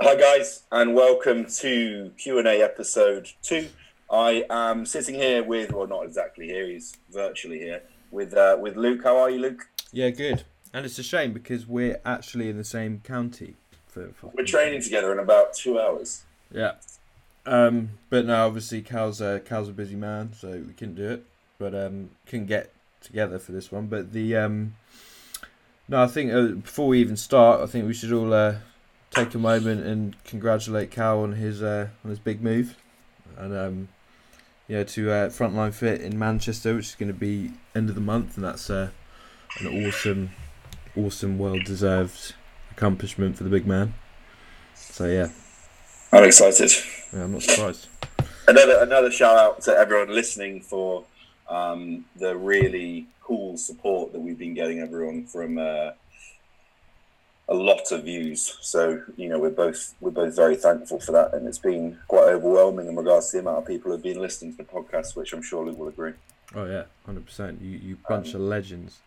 Hi guys, and welcome to Q and A episode two. I am sitting here with, well, not exactly here. He's virtually here with uh, with Luke. How are you, Luke? Yeah, good. And it's a shame because we're actually in the same county. For, for We're training together in about two hours. Yeah. Um, but now obviously Cal's a Cal's a busy man, so we couldn't do it. But um, couldn't get together for this one. But the um, no, I think uh, before we even start, I think we should all uh, take a moment and congratulate Cal on his uh, on his big move, and um, yeah, to uh, Frontline Fit in Manchester, which is going to be end of the month, and that's uh, an awesome, awesome, well deserved accomplishment for the big man. So yeah, I'm excited. yeah, I'm not surprised. Another another shout out to everyone listening for um, the really cool support that we've been getting everyone from uh, a lot of views. So you know we're both we're both very thankful for that, and it's been quite overwhelming in regards to the amount of people who've been listening to the podcast, which I'm sure Luke will agree, Oh yeah, hundred percent. You you bunch of legends.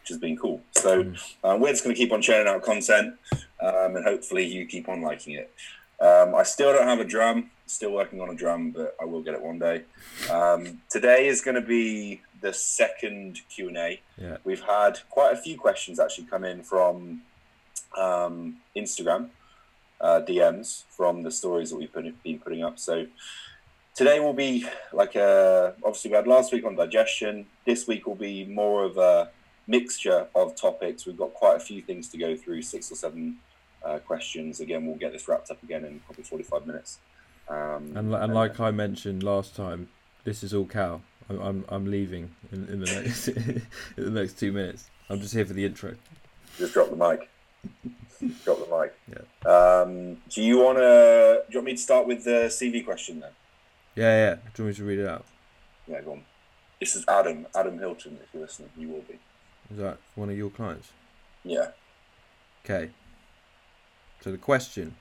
which has been cool. So um, we're just going to keep on churning out content, um, and hopefully you keep on liking it. Um, I still don't have a drum. Still working on a drum, but I will get it one day. Um, today is going to be the second Q and A. Yeah. We've had quite a few questions actually come in from um, Instagram uh, DMs from the stories that we've put, been putting up. So today will be like a obviously we had last week on digestion. This week will be more of a mixture of topics. We've got quite a few things to go through, six or seven uh, questions. Again, we'll get this wrapped up again in probably forty-five minutes. Um, And and like I mentioned last time, this is all Cal. I'm I'm, I'm leaving in, in the next in the next two minutes. I'm just here for the intro. just drop the mic. Drop the mic. Yeah. Um, do you want to? Do you want me to start with the CV question then? Yeah, yeah. Do you want me to read it out? Yeah, go on. This is Adam. Adam Hilton. If you're listening, you will be. Is that one of your clients? Yeah. Okay. So the question.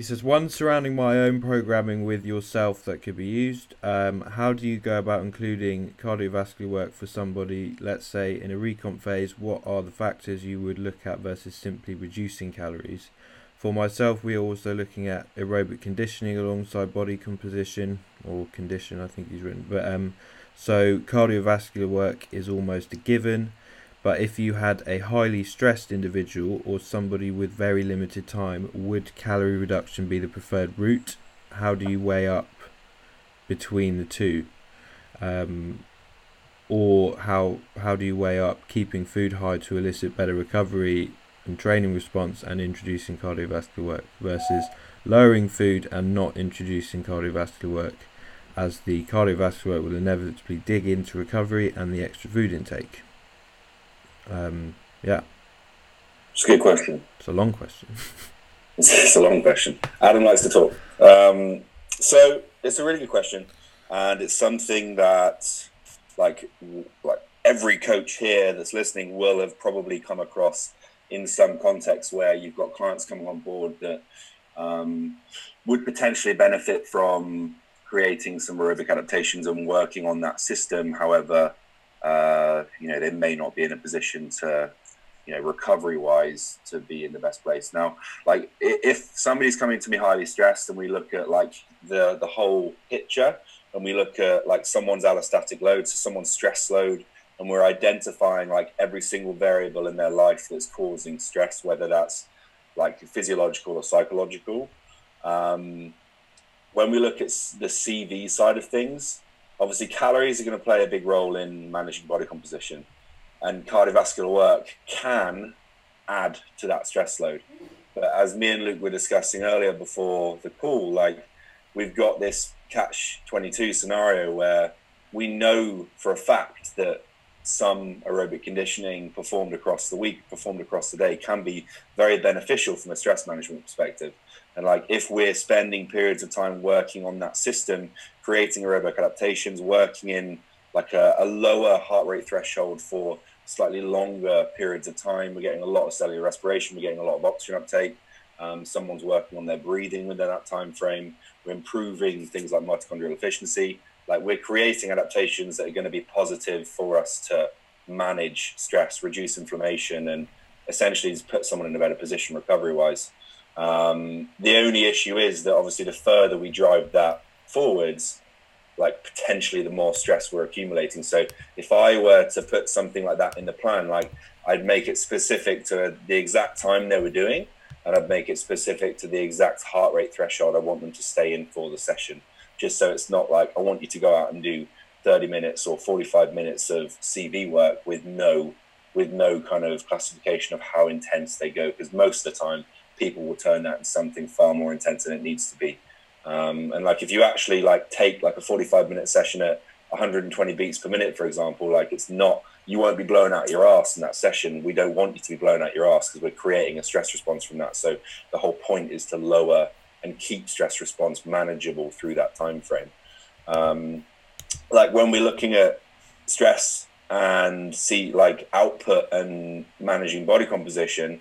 He says one surrounding my own programming with yourself that could be used. Um, how do you go about including cardiovascular work for somebody, let's say in a recomp phase? What are the factors you would look at versus simply reducing calories? For myself, we are also looking at aerobic conditioning alongside body composition or condition, I think he's written. But um, so cardiovascular work is almost a given. But if you had a highly stressed individual or somebody with very limited time, would calorie reduction be the preferred route? How do you weigh up between the two? Um, or how how do you weigh up keeping food high to elicit better recovery and training response and introducing cardiovascular work versus lowering food and not introducing cardiovascular work as the cardiovascular work will inevitably dig into recovery and the extra food intake? Um, yeah, It's a good question. it's a long question. It's, a long question. Adam likes to talk. Um, so it's a really good question, and it's something that, like, like every coach here that's listening will have probably come across in some context where you've got clients coming on board that um, would potentially benefit from creating some aerobic adaptations and working on that system. However, uh, you know they may not be in a position to, you know, recovery wise to be in the best place. Now, like if somebody's coming to me highly stressed and we look at like the the whole picture and we look at like someone's allostatic load, so someone's stress load, and we're identifying like every single variable in their life that's causing stress, whether that's like physiological or psychological. Um, when we look at the CV side of things, obviously calories are going to play a big role in managing body composition, and cardiovascular work can add to that stress load. But as me and Luke were discussing earlier before the call, like we've got this catch 22 scenario where we know for a fact that some aerobic conditioning performed across the week, performed across the day, can be very beneficial from a stress management perspective. And like if we're spending periods of time working on that system, creating aerobic adaptations, working in like a, a lower heart rate threshold for slightly longer periods of time, we're getting a lot of cellular respiration, we're getting a lot of oxygen uptake. Um, someone's working on their breathing within that time frame. We're improving things like mitochondrial efficiency. Like we're creating adaptations that are going to be positive for us to manage stress, reduce inflammation, and essentially put someone in a better position recovery wise. Um, the only issue is that obviously the further we drive that forwards, like potentially the more stress we're accumulating. So if I were to put something like that in the plan, like I'd make it specific to the exact time they were doing, and I'd make it specific to the exact heart rate threshold I want them to stay in for the session. Just so it's not like I want you to go out and do 30 minutes or 45 minutes of CV work with no with no kind of classification of how intense they go because most of the time people will turn that into something far more intense than it needs to be um, and like if you actually like take like a 45 minute session at 120 beats per minute for example like it's not you won't be blowing out your ass in that session. We don't want you to be blowing out your ass because we're creating a stress response from that. So the whole point is to lower and keep stress response manageable through that time frame um, like when we're looking at stress and see like output and managing body composition,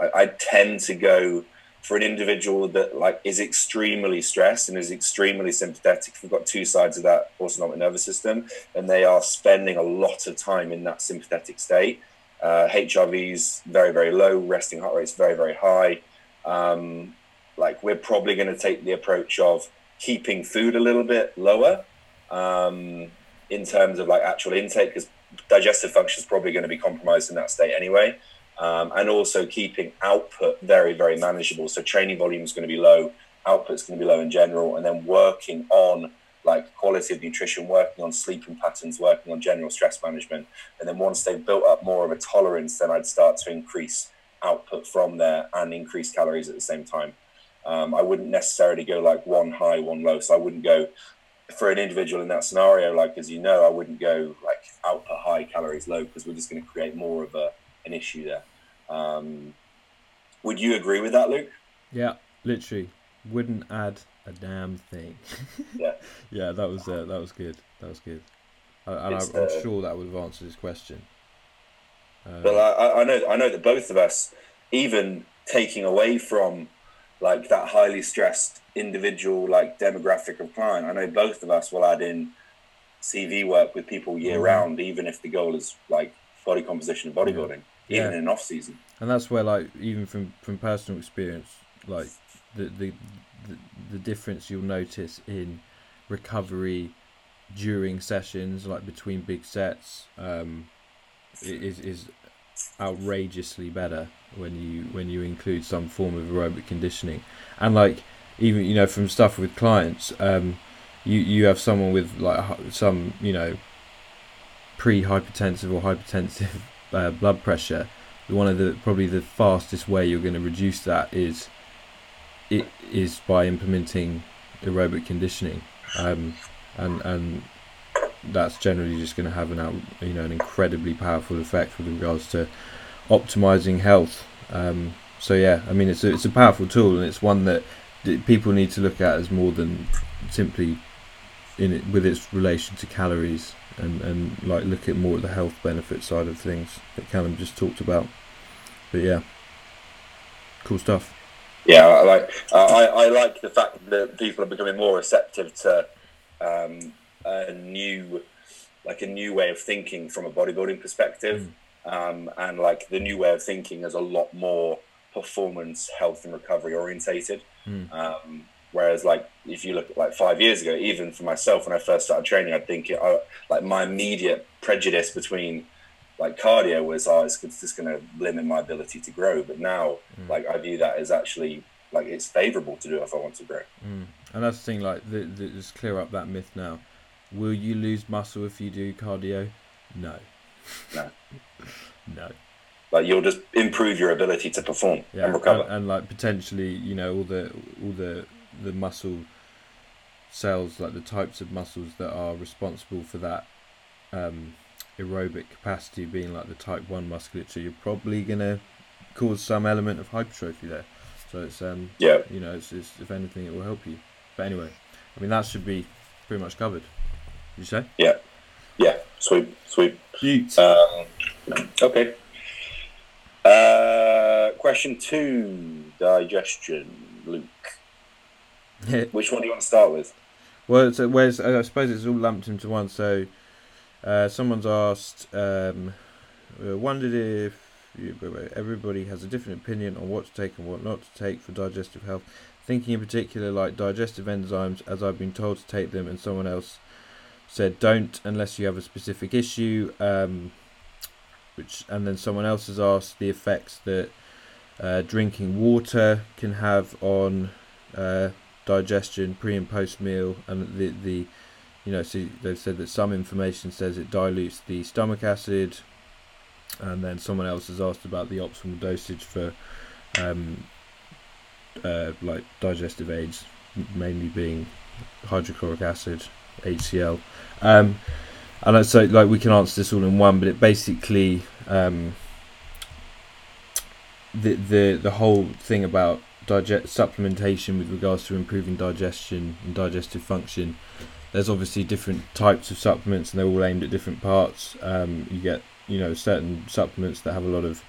I, I, tend to go for an individual that like is extremely stressed and is extremely sympathetic. We've got two sides of that autonomic nervous system, and they are spending a lot of time in that sympathetic state. Uh, HRV's very very low, resting heart rate's very very high. Um, like we're probably going to take the approach of keeping food a little bit lower um, in terms of like actual intake because digestive function is probably going to be compromised in that state anyway. Um, and also keeping output very, very manageable. So training volume is going to be low, output is going to be low in general, and then working on like quality of nutrition, working on sleeping patterns, working on general stress management. And then once they've built up more of a tolerance, then I'd start to increase output from there and increase calories at the same time. Um, I wouldn't necessarily go like one high, one low. So I wouldn't go for an individual in that scenario, like as you know, I wouldn't go like output high, calories low, because we're just going to create more of a an issue there. Um, would you agree with that, Luke? Yeah, literally, wouldn't add a damn thing. yeah, yeah, that was uh, that was good. That was good, and I, am uh, sure that would have answered his question. Uh, but I, I know, I know that both of us, even taking away from like that highly stressed individual like demographic of client. I know both of us will add in CV work with people year mm-hmm. round, even if the goal is like body composition and bodybuilding, yeah. Even yeah. in off season. And that's where like even from from personal experience, like the the the, the difference you'll notice in recovery during sessions, like between big sets, um, is is outrageously better when you when you include some form of aerobic conditioning and like even you know from stuff with clients um you you have someone with like some you know pre-hypertensive or hypertensive uh, blood pressure one of the probably the fastest way you're going to reduce that is it is by implementing aerobic conditioning um and and that's generally just going to have an out, you know an incredibly powerful effect with regards to optimizing health. Um, so yeah, I mean it's a, it's a powerful tool and it's one that people need to look at as more than simply in it with its relation to calories and, and like look at more at the health benefit side of things that Callum just talked about. But yeah, cool stuff. Yeah, I like I, I like the fact that people are becoming more receptive to um, a new like a new way of thinking from a bodybuilding perspective. Mm um, and like the new way of thinking is a lot more performance, health, and recovery orientated. Mm. Um, whereas, like if you look at like five years ago, even for myself when I first started training, I'd think it, I, like my immediate prejudice between like cardio was, oh, it's just going to limit my ability to grow. But now, mm. like I view that as actually like it's favourable to do if I want to grow. Mm. And that's the thing, like the, the, just clear up that myth now. Will you lose muscle if you do cardio? No. No. no. Like you'll just improve your ability to perform yeah, and recover. And, and, like potentially, you know, all the all the the muscle cells, like the types of muscles that are responsible for that um, aerobic capacity being like the type one musculature, you're probably gonna cause some element of hypertrophy there. So it's um yeah, you know, it's, it's if anything, it will help you. But anyway, I mean that should be pretty much covered. you say? Yeah, yeah, sweet, sweet. Yeet. Um, okay. Uh, question two digestion, Luke. Which one do you want to start with? Well, so where's I suppose it's all lumped into one. So, uh, someone's asked, um, uh, wondered if everybody has a different opinion on what to take and what not to take for digestive health. Thinking in particular like digestive enzymes, as I've been told to take them, and someone else said don't unless you have a specific issue. Um, which and then someone else has asked the effects that uh, drinking water can have on uh, digestion pre and post meal, and the the you know so they've said that some information says it dilutes the stomach acid, and then someone else has asked about the optimal dosage for um, uh, like digestive aids, mainly being hydrochloric acid, HCl. Um, and so like we can answer this all in one, but it basically um, the the the whole thing about digest supplementation with regards to improving digestion and digestive function. There's obviously different types of supplements, and they're all aimed at different parts. Um, you get you know certain supplements that have a lot of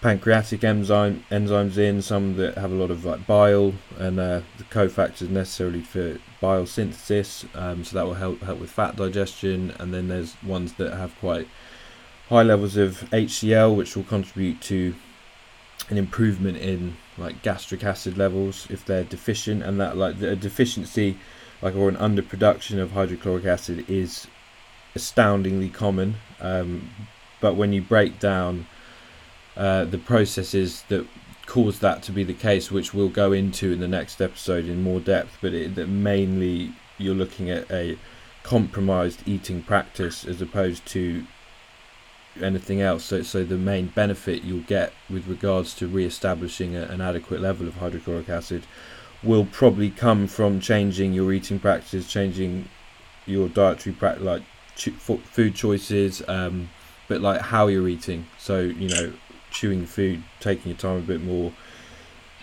pancreatic enzyme enzymes in, some that have a lot of like bile and uh, the cofactors necessarily for bile synthesis. Um, so that will help help with fat digestion, and then there's ones that have quite high levels of HCl, which will contribute to an improvement in like gastric acid levels if they're deficient, and that like a deficiency, like or an underproduction of hydrochloric acid is astoundingly common. Um, but when you break down uh, the processes that cause that to be the case, which we'll go into in the next episode in more depth, but it, that mainly you're looking at a compromised eating practice as opposed to anything else. So, so the main benefit you'll get with regards to re-establishing a, an adequate level of hydrochloric acid will probably come from changing your eating practices, changing your dietary practice, like food choices, um, but like how you're eating. So you know, chewing food, taking your time a bit more,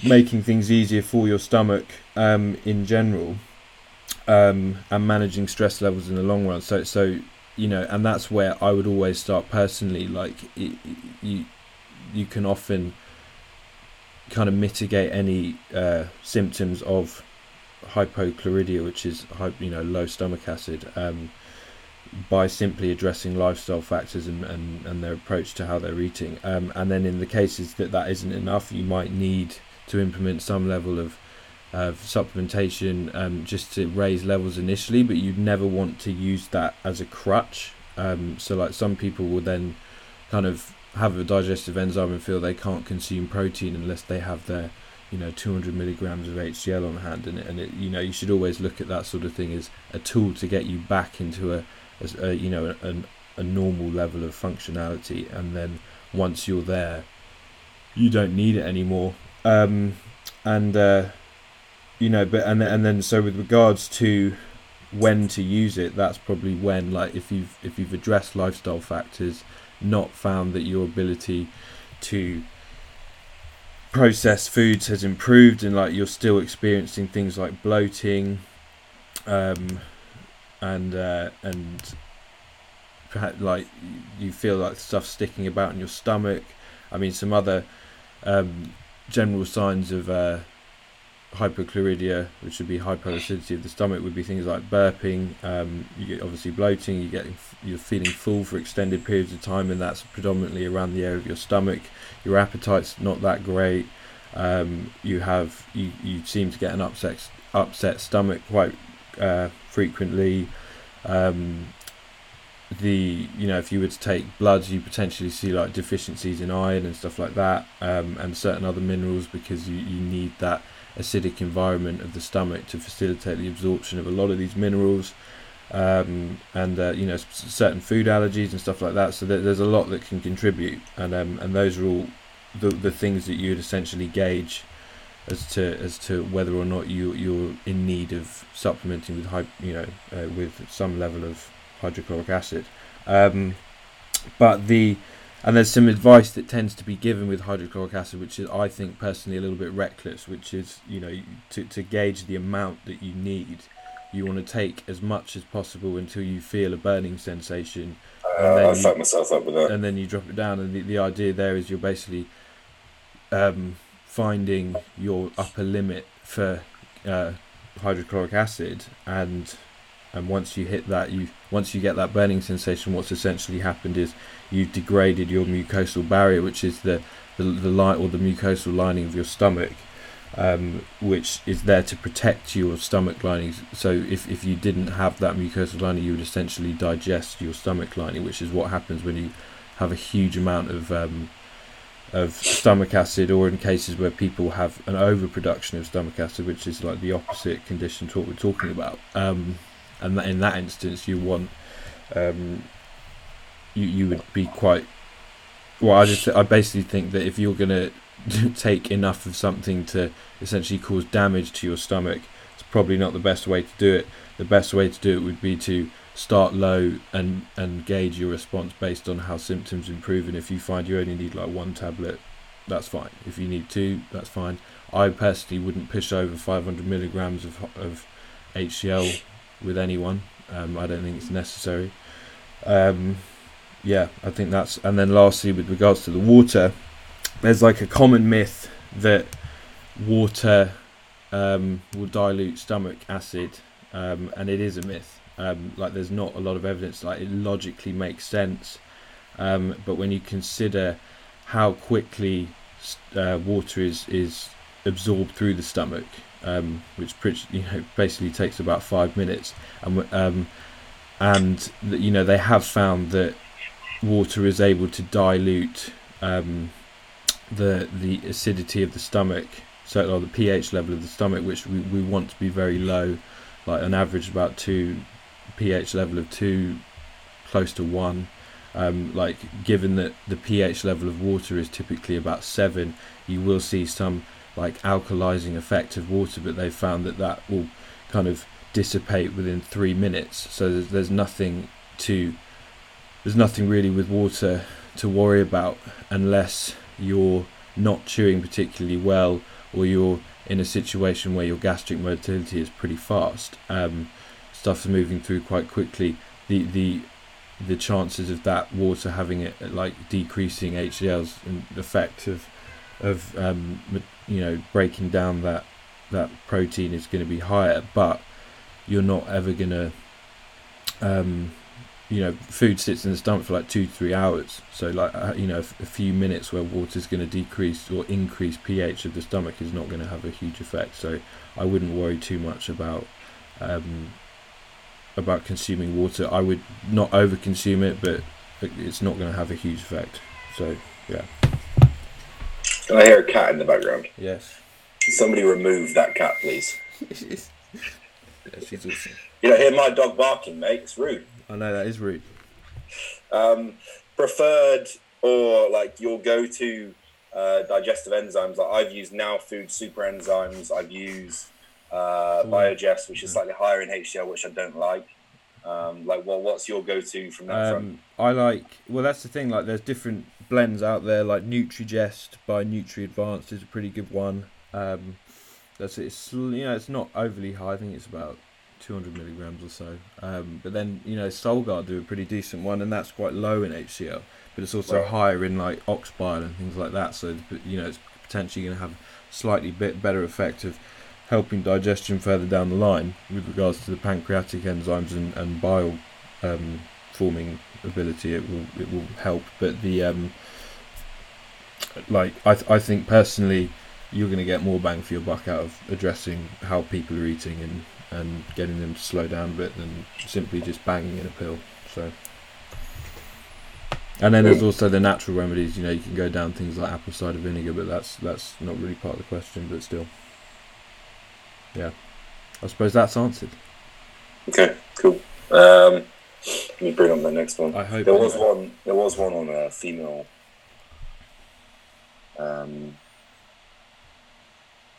making things easier for your stomach um, in general, um, and managing stress levels in the long run. So so you know, and that's where I would always start personally. Like it, you, you can often kind of mitigate any uh, symptoms of hypochlorhydria, which is you know low stomach acid, um, by simply addressing lifestyle factors and, and, and their approach to how they're eating. Um, and then in the cases that that isn't enough, you might need to implement some level of supplementation um, just to raise levels initially, but you'd never want to use that as a crutch. Um, so, like some people will then kind of have a digestive enzyme and feel they can't consume protein unless they have their, you know, 200 milligrams of HCl on hand. And, and it, you know, you should always look at that sort of thing as a tool to get you back into a, a, a you know, a normal level of functionality. And then once you're there, you don't need it anymore. Um, and uh, you know, but and and then so with regards to when to use it, that's probably when like if you've if you've addressed lifestyle factors, not found that your ability to process foods has improved and like you're still experiencing things like bloating um and uh and perhaps like you feel like stuff sticking about in your stomach. I mean some other um general signs of uh hypochlorhydria, which would be hyperacidity of the stomach, would be things like burping. Um, you get obviously bloating. You get you're feeling full for extended periods of time, and that's predominantly around the area of your stomach. Your appetite's not that great. Um, you have you, you seem to get an upset upset stomach quite uh, frequently. Um, the you know if you were to take bloods you potentially see like deficiencies in iron and stuff like that um, and certain other minerals because you, you need that acidic environment of the stomach to facilitate the absorption of a lot of these minerals um, and uh, you know certain food allergies and stuff like that. So there's a lot that can contribute and um, and those are all the, the things that you'd essentially gauge as to as to whether or not you you're in need of supplementing with high, you know uh, with some level of hydrochloric acid. Um, but the and there's some advice that tends to be given with hydrochloric acid, which is, I think, personally, a little bit reckless. Which is, you know, to to gauge the amount that you need, you want to take as much as possible until you feel a burning sensation. Uh, I fuck myself up with that. And then you drop it down, and the, the idea there is you're basically um, finding your upper limit for uh, hydrochloric acid, and and once you hit that, you once you get that burning sensation, what's essentially happened is you've degraded your mucosal barrier, which is the the, the line or the mucosal lining of your stomach, um, which is there to protect your stomach lining So if, if you didn't have that mucosal lining, you would essentially digest your stomach lining, which is what happens when you have a huge amount of um, of stomach acid, or in cases where people have an overproduction of stomach acid, which is like the opposite condition to what we're talking about. Um, and in that instance, you want um, you you would be quite well. I just I basically think that if you're gonna take enough of something to essentially cause damage to your stomach, it's probably not the best way to do it. The best way to do it would be to start low and and gauge your response based on how symptoms improve. And if you find you only need like one tablet, that's fine. If you need two, that's fine. I personally wouldn't push over 500 milligrams of of HCl with anyone. Um, I don't think it's necessary. Um, yeah, I think that's. And then lastly, with regards to the water, there's like a common myth that water um, will dilute stomach acid, um, and it is a myth. Um, like there's not a lot of evidence. Like it logically makes sense, um, but when you consider how quickly uh, water is is absorbed through the stomach, um, which you know basically takes about five minutes, and um, and you know they have found that water is able to dilute um, the the acidity of the stomach, so or the pH level of the stomach, which we, we want to be very low, like an average about two pH level of two, close to one. Um, like given that the pH level of water is typically about seven, you will see some like alkalizing effect of water, but they've found that that will kind of dissipate within three minutes. So there's, there's nothing to there's nothing really with water to worry about unless you're not chewing particularly well or you're in a situation where your gastric motility is pretty fast. Um, stuff's moving through quite quickly. The the the chances of that water having it like decreasing HCl's effect of of um, you know breaking down that that protein is going to be higher, but you're not ever going to um, you know, food sits in the stomach for like two, three hours. So, like, uh, you know, a few minutes where water is going to decrease or increase pH of the stomach is not going to have a huge effect. So, I wouldn't worry too much about um, about consuming water. I would not over-consume it, but it's not going to have a huge effect. So, yeah. Can I hear a cat in the background? Yes. Somebody remove that cat, please. yeah, she's awesome. You don't hear my dog barking, mate. It's rude. I know that is rude. Um, preferred or like your go-to uh, digestive enzymes. Like I've used now food super enzymes. I've used uh, Biogest, which is slightly higher in HCl, which I don't like. Um, like, well, what's your go-to from that um, front? I like. Well, that's the thing. Like, there's different blends out there. Like NutriGest by Nutri Advanced is a pretty good one. Um, that's it's you know it's not overly high. I think it's about 200 milligrams or so. Um, but then, you know, Solgar do a pretty decent one, and that's quite low in HCl, but it's also right. higher in like ox bile and things like that. So, you know, it's potentially going to have slightly bit better effect of helping digestion further down the line with regards to the pancreatic enzymes and, and bile um, forming ability. It will it will help, but the um, like I th- I think personally you're going to get more bang for your buck out of addressing how people are eating and and getting them to slow down a bit than simply just banging in a pill. So, and then there's also the natural remedies. You know, you can go down things like apple cider vinegar, but that's that's not really part of the question. But still, yeah, I suppose that's answered. Okay, cool. Um, let me bring on the next one. I hope there was one. There was one on a female. Um,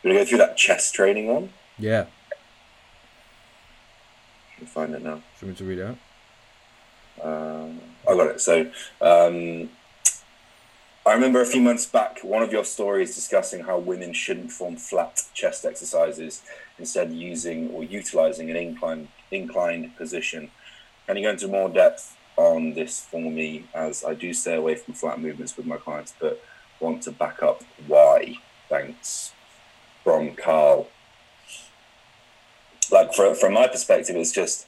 to go through that chest training one? Yeah can find it now. Do you want me to read it out? Uh, I got it. So um, I remember a few months back one of your stories discussing how women shouldn't form flat chest exercises, instead using or utilizing an inclined inclined position. Can you go into more depth on this for me, as I do stay away from flat movements with my clients, but want to back up why? Thanks. From Carl like for, from my perspective, it's just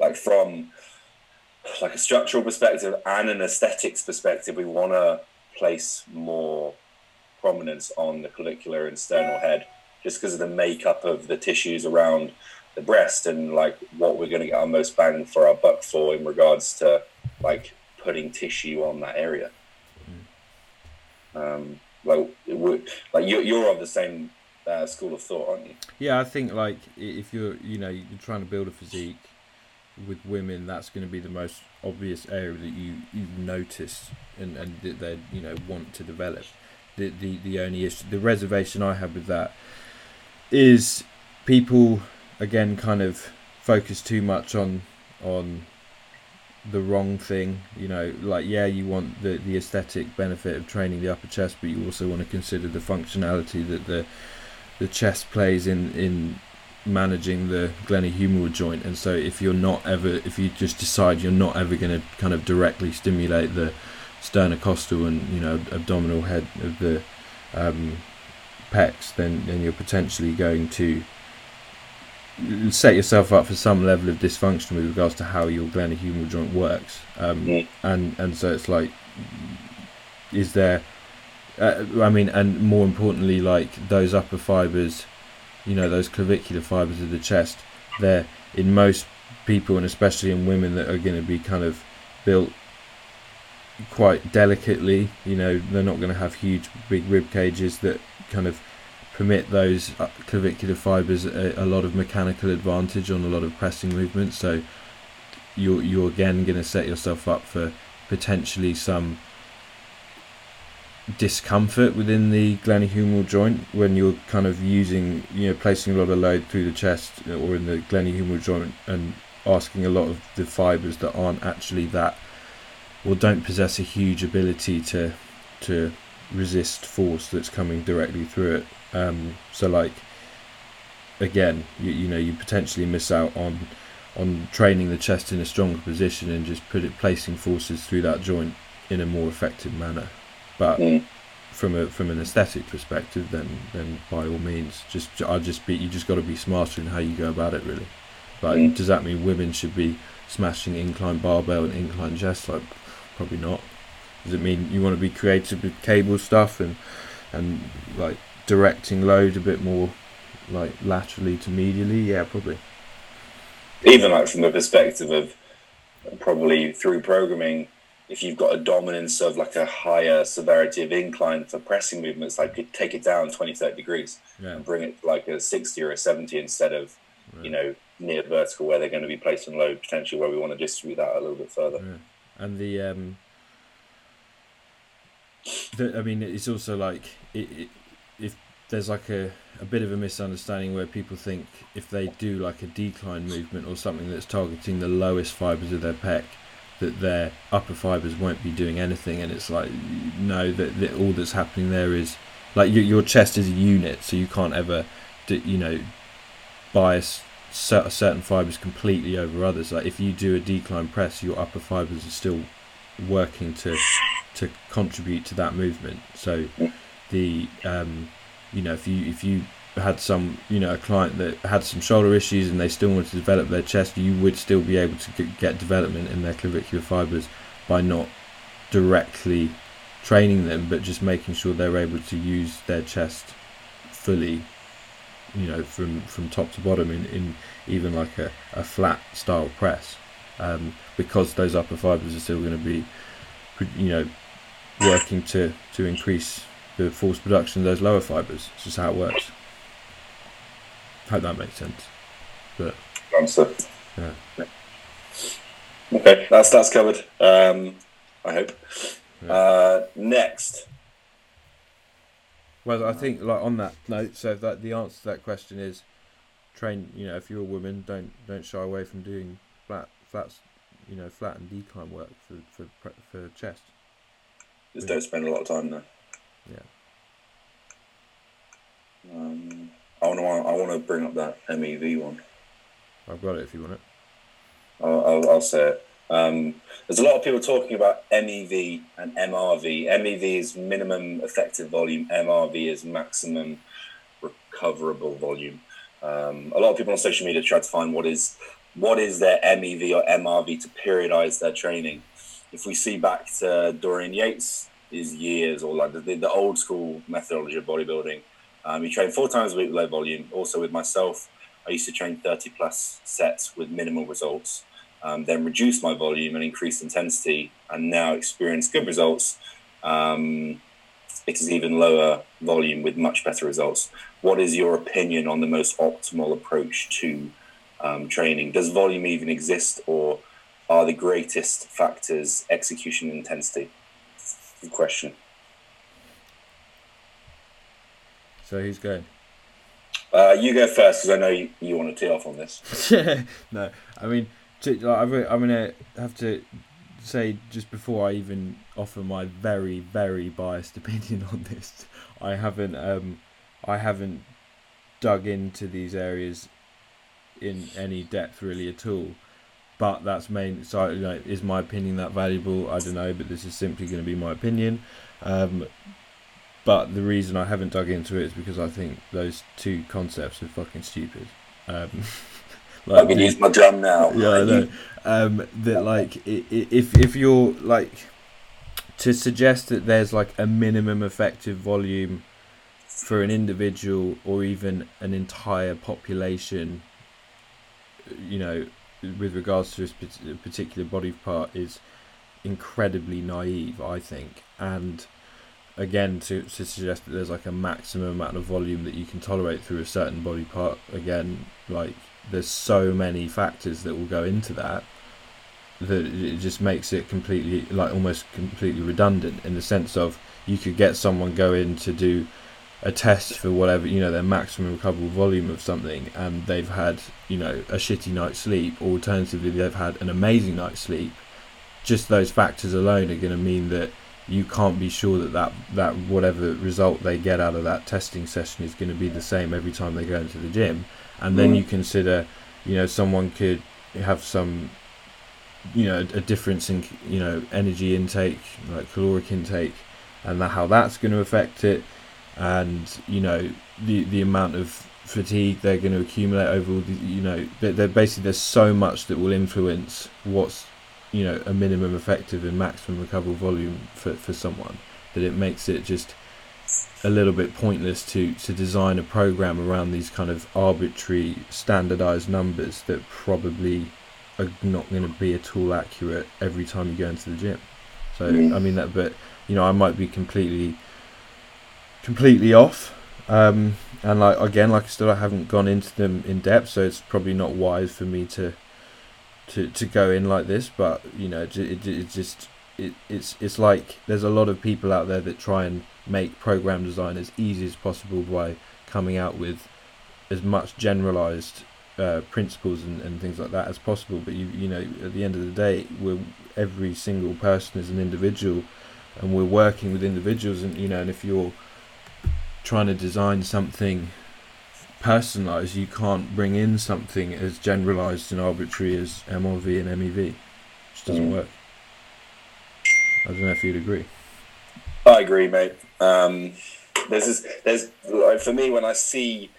like from like a structural perspective and an aesthetics perspective, we want to place more prominence on the clavicular and sternal head just because of the makeup of the tissues around the breast and like what we're going to get our most bang for our buck for in regards to like putting tissue on that area. Um, like would, like you're, you're of the same uh, school of thought, aren't you? Yeah, I think like if you're you know you're trying to build a physique with women, that's going to be the most obvious area that you you notice and and that they you know want to develop. The the the only issue, the reservation I have with that is people again kind of focus too much on on the wrong thing you know like yeah you want the the aesthetic benefit of training the upper chest but you also want to consider the functionality that the the chest plays in in managing the glenohumeral joint and so if you're not ever if you just decide you're not ever going to kind of directly stimulate the sternocostal and you know abdominal head of the um, pecs then then you're potentially going to set yourself up for some level of dysfunction with regards to how your glenohumeral joint works um, Mm. and and so it's like is there uh, I mean and more importantly like those upper fibers you know those clavicular fibers of the chest they're in most people and especially in women that are going to be kind of built quite delicately you know they're not going to have huge big rib cages that kind of permit those uh, clavicular fibers a, a lot of mechanical advantage on a lot of pressing movements. So you're you're again going to set yourself up for potentially some discomfort within the glenohumeral joint when you're kind of using you know placing a lot of load through the chest or in the glenohumeral joint and asking a lot of the fibers that aren't actually that or don't possess a huge ability to to resist force that's coming directly through it. Um, so like again you, you know you potentially miss out on on training the chest in a stronger position and just put it placing forces through that joint in a more effective manner but Mm. from a from an aesthetic perspective then then by all means just I'll just be you just got to be smarter in how you go about it really. Like Mm. does that mean women should be smashing incline barbell and incline chest? Like probably not. Does it mean you want to be creative with cable stuff and and like directing load a bit more like laterally to medially? Yeah probably. Even like from the perspective of probably through programming if you've got a dominance of like a higher severity of incline for pressing movements like could take it down 20 30 degrees yeah. and bring it to like a 60 or a 70 instead of you know near vertical where they're going to be placed placing load potentially where we want to distribute that a little bit further. Yeah. and the um the, i mean it's also like it, it, if there's like a, a bit of a misunderstanding where people think if they do like a decline movement or something that's targeting the lowest fibers of their pec that their upper fibers won't be doing anything and it's like no that, that all that's happening there is like your, your chest is a unit so you can't ever you know bias certain fibers completely over others. Like if you do a decline press your upper fibers are still working to to contribute to that movement. So the um you know if you if you had some you know a client that had some shoulder issues and they still wanted to develop their chest you would still be able to get, development in their clavicular fibers by not directly training them but just making sure they're able to use their chest fully you know from from top to bottom in, in even like a, a flat style press. Um, because those upper fibers are still going to be you know working to to increase the force production of those lower fibers. It's just how it works hope that makes sense. But answer Yeah. okay that's that's covered. Um i hope. Yeah. uh next. Well i think like on that note so that the answer to that question is train you know if you're a woman don't don't shy away from doing flat flats you know flat and decline work for for for chest just don't spend a lot of time there. Yeah. um i want to i want to bring up that mev one i've got it if you want it I'll, I'll, I'll say it. Um, there's a lot of people talking about MEV and MRV. MEV is minimum effective volume. MRV is maximum recoverable volume. Um, a lot of people on social media try to find what is what is their MEV or MRV to periodize their training? If we see back to Dorian Yates, his years or like the, the old school methodology of bodybuilding. Um, you train four times a week with low volume. Also with myself, I used to train 30 plus sets with minimal results, um, then reduce my volume and increase intensity, and now experience good results. Um, it is even lower volume with much better results. What is your opinion on the most optimal approach to um, training? Does volume even exist, or are the greatest factors execution and intensity? Good question. So who's going? Uh, you go first because I know you, you want to tee off on this. yeah, no, I mean, to, like, I'm going to have to say just before I even offer my very very biased opinion on this, I haven't um, I haven't dug into these areas in any depth really at all. But that's main. So, like, is my opinion that valuable? I don't know, but this is simply going to be my opinion. Um, but the reason I haven't dug into it is because I think those two concepts are fucking stupid. Um, like, I can use my drum now. Yeah, I know. Um, that like if if you're like to suggest that there's like a minimum effective volume for an individual or even an entire population, you know, with regards to a particular body part is incredibly naive, I think. And again, to, to suggest that there's like a maximum amount of volume that you can tolerate through a certain body part, again, like there's so many factors that will go into that that it just makes it completely, like almost completely redundant in the sense of you could get someone go in to do a test for whatever you know their maximum recoverable volume of something and they've had you know a shitty night's sleep or alternatively they've had an amazing night's sleep. Just those factors alone are going to mean that you can't be sure that, that that whatever result they get out of that testing session is going to be the same every time they go into the gym. And then mm. you consider you know someone could have some you know a difference in you know energy intake like caloric intake and that, how that's going to affect it. And you know the the amount of fatigue they're going to accumulate over all the you know they're, they're basically there's so much that will influence what's you know a minimum effective and maximum recoverable volume for, for someone that it makes it just a little bit pointless to to design a program around these kind of arbitrary standardized numbers that probably are not going to be at all accurate every time you go into the gym so mm. i mean that but you know i might be completely completely off. Um, and like again, like I still I haven't gone into them in depth, so it's probably not wise for me to to to go in like this. But you know, it, it, it just it, it's it's like there's a lot of people out there that try and make program design as easy as possible by coming out with as much generalized uh, principles and, and things like that as possible. But you you know, at the end of the day, we're every single person is an individual, and we're working with individuals, and you know, and if you're trying to design something personalized, you can't bring in something as generalized and arbitrary as MRV and MEV. It just doesn't mm. work. I don't know if you'd agree. I agree, mate. Um, there's this, there's like for me when I see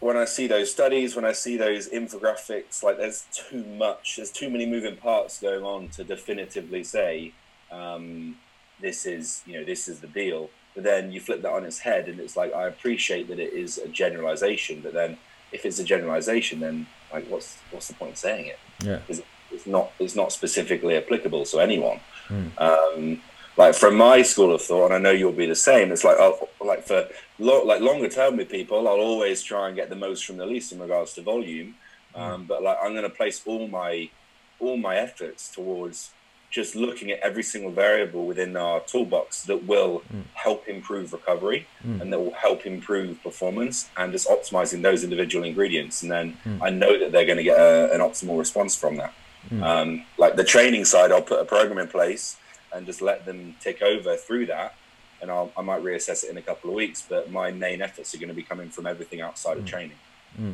when I see those studies, when I see those infographics, like there's too much, there's too many moving parts going on to definitively say um, this is you know this is the deal. But then you flip that on its head, and it's like I appreciate that it is a generalization, but then if it's a generalization, then like what's what's the point of saying it? Yeah, it's, it's not it's not specifically applicable to anyone. Mm. Um, like from my school of thought, and I know you'll be the same. It's like I'll, like for lo- like longer term with people, I'll always try and get the most from the least in regards to volume. Hmm. Um, but like I'm going to place all my all my efforts towards just looking at every single variable within our toolbox that will mm. help improve recovery mm. and that will help improve performance and just optimizing those individual ingredients. And then mm. I know that they're going to get a, an optimal response from that. Hmm. Um, like the training side, I'll put a program in place and just let them take over through that. And I'll, i might reassess it in a couple of weeks, but my main efforts are going to be coming from everything outside of hmm. training. Hmm.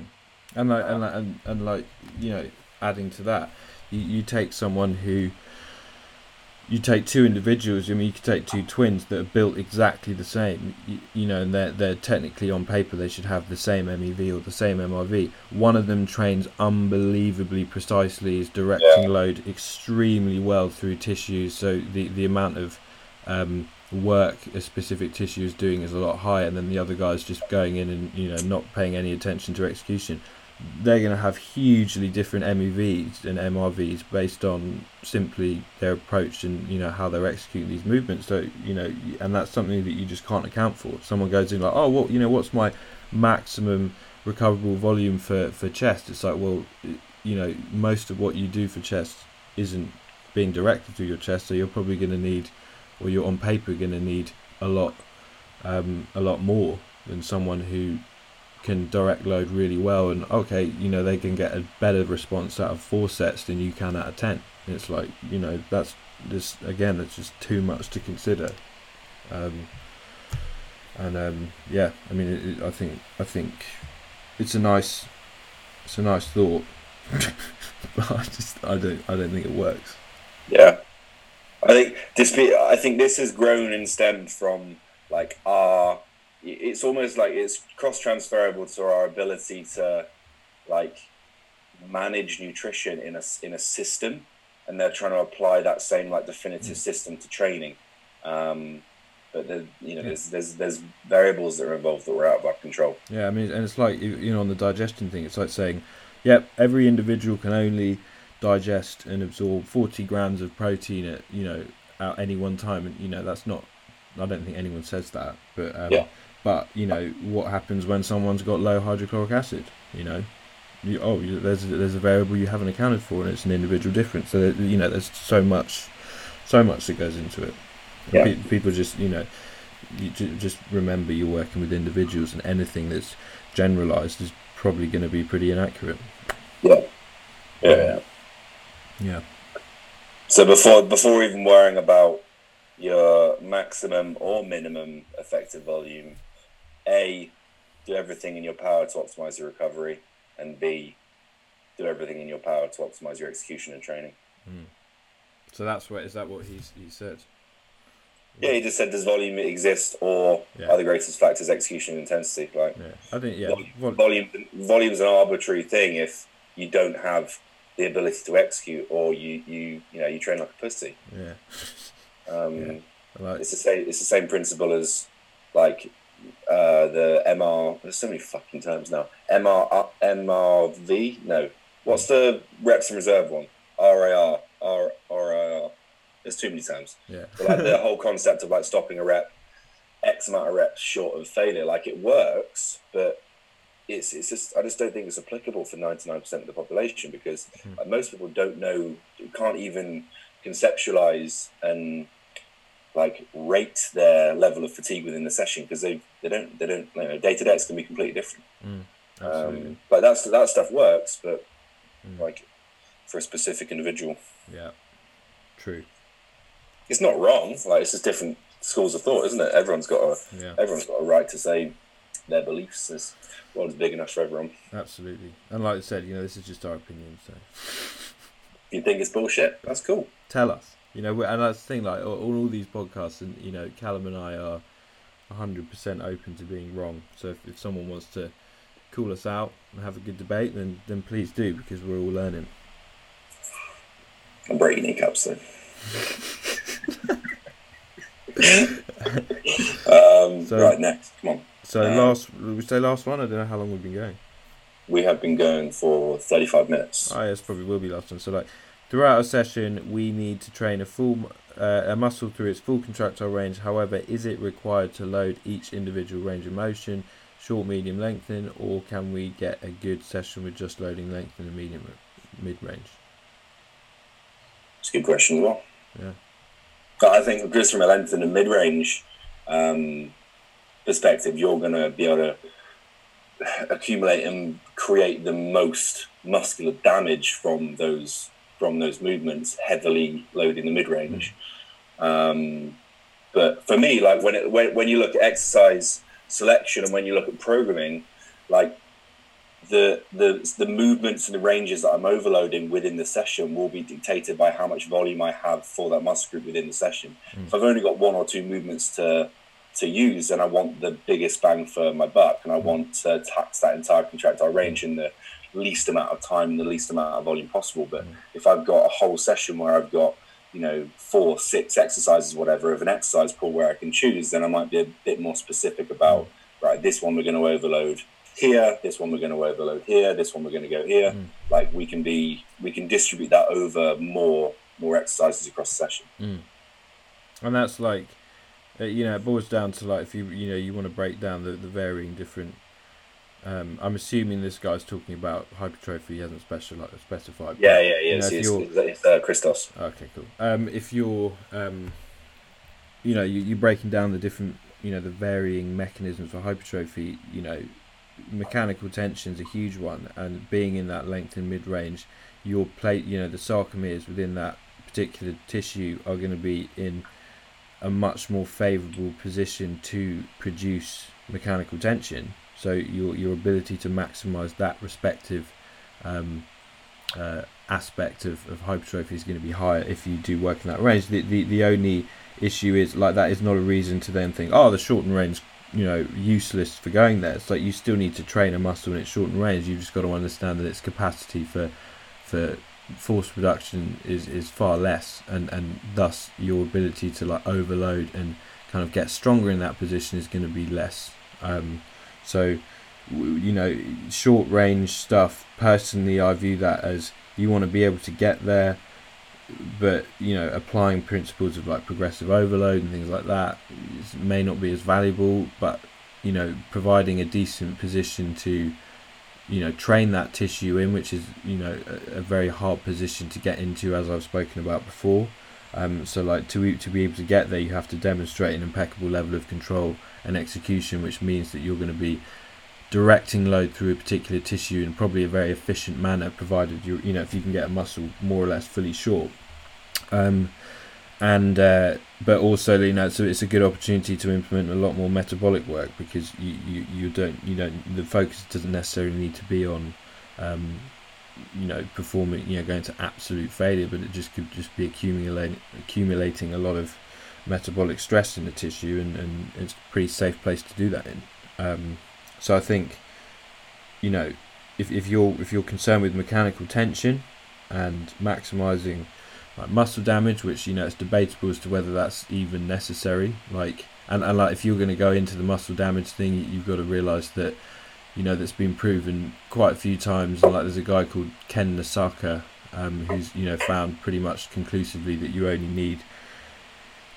And like, and, and, and like, you know, adding to that, you, you take someone who you take two individuals. I mean, you could take two twins that are built exactly the same. You, you know, and they're they're technically on paper they should have the same MEV or the same MRV. One of them trains unbelievably precisely, is directing Yeah. load extremely well through tissues. So the the amount of um, work a specific tissue is doing is a lot higher than the other guy's just going in and you know not paying any attention to execution. They're going to have hugely different MEVs and MRVs based on simply their approach and you know how they're executing these movements. So you know, and that's something that you just can't account for. Someone goes in like, oh, what you know, what's my maximum recoverable volume for for chest? It's like, well, you know, most of what you do for chest isn't being directed through your chest, so you're probably going to need, or you're on paper going to need a lot, um, a lot more than someone who can direct load really well and okay you know they can get a better response out of four sets than you can out of ten it's like you know that's this again it's just too much to consider um, and um, yeah i mean it, it, i think i think it's a nice it's a nice thought but i just i don't i don't think it works Yeah, I think this. I think this has grown and stemmed from like our. It's almost like it's cross transferable to our ability to, like, manage nutrition in a in a system, and they're trying to apply that same like definitive system to training. Um, but the, you know, Yeah. there's there's there's variables that are involved that were out of our control. Yeah, I mean, and it's like you know on the digestion thing. It's like saying, yep, every individual can only digest and absorb forty grams of protein at you know at any one time, and you know that's not. I don't think anyone says that, but um, Yeah. But you know what happens when someone's got low hydrochloric acid? You know, you, oh, you, there's there's a variable you haven't accounted for, and it's an individual difference. So that, you know, there's so much, so much that goes into it. Yeah. pe- people just you know, you ju- just remember you're working with individuals, and anything that's generalized is probably going to be pretty inaccurate. Yeah. Yeah. Yeah. So before before even worrying about your maximum or minimum effective volume, A, do everything in your power to optimize your recovery, and B, do everything in your power to optimize your execution and training. So that's what is that what he's he said? Yeah, he just said does volume exist or Yeah. are the greatest factors execution and intensity? Like Yeah, I think yeah. Vol- Vol- volume volume's an arbitrary thing if you don't have the ability to execute or you you you know you train like a pussy. yeah. Um, Yeah. Like It's the same. It's the same principle as like uh, the MR. There's so many fucking terms now. MR uh, MRV. No, what's the reps and reserve one? RAR. R RIR. There's too many terms. yeah. But like the whole concept of like stopping a rep, X amount of reps short of failure. Like it works, but it's it's just I just don't think it's applicable for 99% of the population because Hmm. like, most people don't know, can't even conceptualize and like rate their level of fatigue within the session because they they don't they don't you know day to day it's gonna be completely different. Absolutely. Um, but that's that stuff works, but Mm. like for a specific individual, yeah. True. it's not wrong. Like it's just different schools of thought, isn't it? Everyone's got a Yeah. everyone's got a right to say their beliefs. This world is big enough for everyone. Absolutely. And like I said, you know, this is just our opinion, so If you think it's bullshit, that's cool. tell us. You know, and that's the thing. Like all, all these podcasts, and you know, Callum and I are hundred percent open to being wrong. So if, if someone wants to call us out and have a good debate, then then please do because we're all learning. I'm breaking kneecaps though. um, So- right next, come on. So Um, last, we say last one. I don't know how long we've been going. We have been going for 35 minutes. Oh, yes, probably will be last one. So like throughout a session, we need to train a full uh, a muscle through its full contractile range. However, is it required to load each individual range of motion, short, medium, lengthen, or can we get a good session with just loading lengthen and medium mid range? It's a good question as well. Yeah. But I think just from a length and a mid range um, perspective, you're going to be able to accumulate and create the most muscular damage from those from those movements, heavily loading the mid range. Um, but for me, like when, it, when when you look at exercise selection and when you look at programming, like the the the movements and the ranges that I'm overloading within the session will be dictated by how much volume I have for that muscle group within the session. Mm. If I've only got one or two movements to to use, and I want the biggest bang for my buck, and I mm. want to tax that entire contractile range in the least amount of time and the least amount of volume possible. But mm. if I've got a whole session where I've got you know four, six exercises, whatever, of an exercise pool where I can choose, then I might be a bit more specific about mm. right. This one we're going to overload here. This one we're going to overload here. This one we're going to go here. Mm. Like we can be, we can distribute that over more more exercises across the session. Mm. And that's like, uh, you know, it boils down to like if you you know you want to break down the the varying different. Um, I'm assuming this guy's talking about hypertrophy. He hasn't special, like, specified. Yeah, yeah, yeah. You know, it's, it's uh, Christos. Okay, cool. Um, if you're, um, you know, you, you're breaking down the different, you know, the varying mechanisms for hypertrophy. You know, mechanical tension is a huge one, and being in that length and mid range, your plate, you know, the sarcomeres within that particular tissue are going to be in a much more favourable position to produce mechanical tension. So your your ability to maximise that respective um, uh, aspect of, of hypertrophy is going to be higher if you do work in that range. The, the the only issue is like that is not a reason to then think, oh, the shortened range you know useless for going there. It's like you still need to train a muscle in its shortened range. You've just got to understand that its capacity for for force production is is far less, and and thus your ability to like overload and kind of get stronger in that position is going to be less. Um, so you know, short range stuff. Personally, I view that as you want to be able to get there but you know applying principles of like progressive overload and things like that may not be as valuable but you know providing a decent position to you know train that tissue in which is you know a, a very hard position to get into as I've spoken about before um, so like to to be able to get there you have to demonstrate an impeccable level of control and execution which means that you're going to be directing load through a particular tissue in probably a very efficient manner, provided you you know if you can get a muscle more or less fully short. Um, and uh, but also you know so it's a good opportunity to implement a lot more metabolic work because you, you, you don't you don't the focus doesn't necessarily need to be on um, you know performing you know going to absolute failure but it just could just be accumulating accumulating a lot of metabolic stress in the tissue and, and it's a pretty safe place to do that in um, so I think, you know, if, if you're if you're concerned with mechanical tension and maximizing like muscle damage, which you know it's debatable as to whether that's even necessary. Like, and, and like if you're going to go into the muscle damage thing, you've got to realize that you know that's been proven quite a few times. Like there's a guy called Ken Nosaka um, who's you know found pretty much conclusively that you only need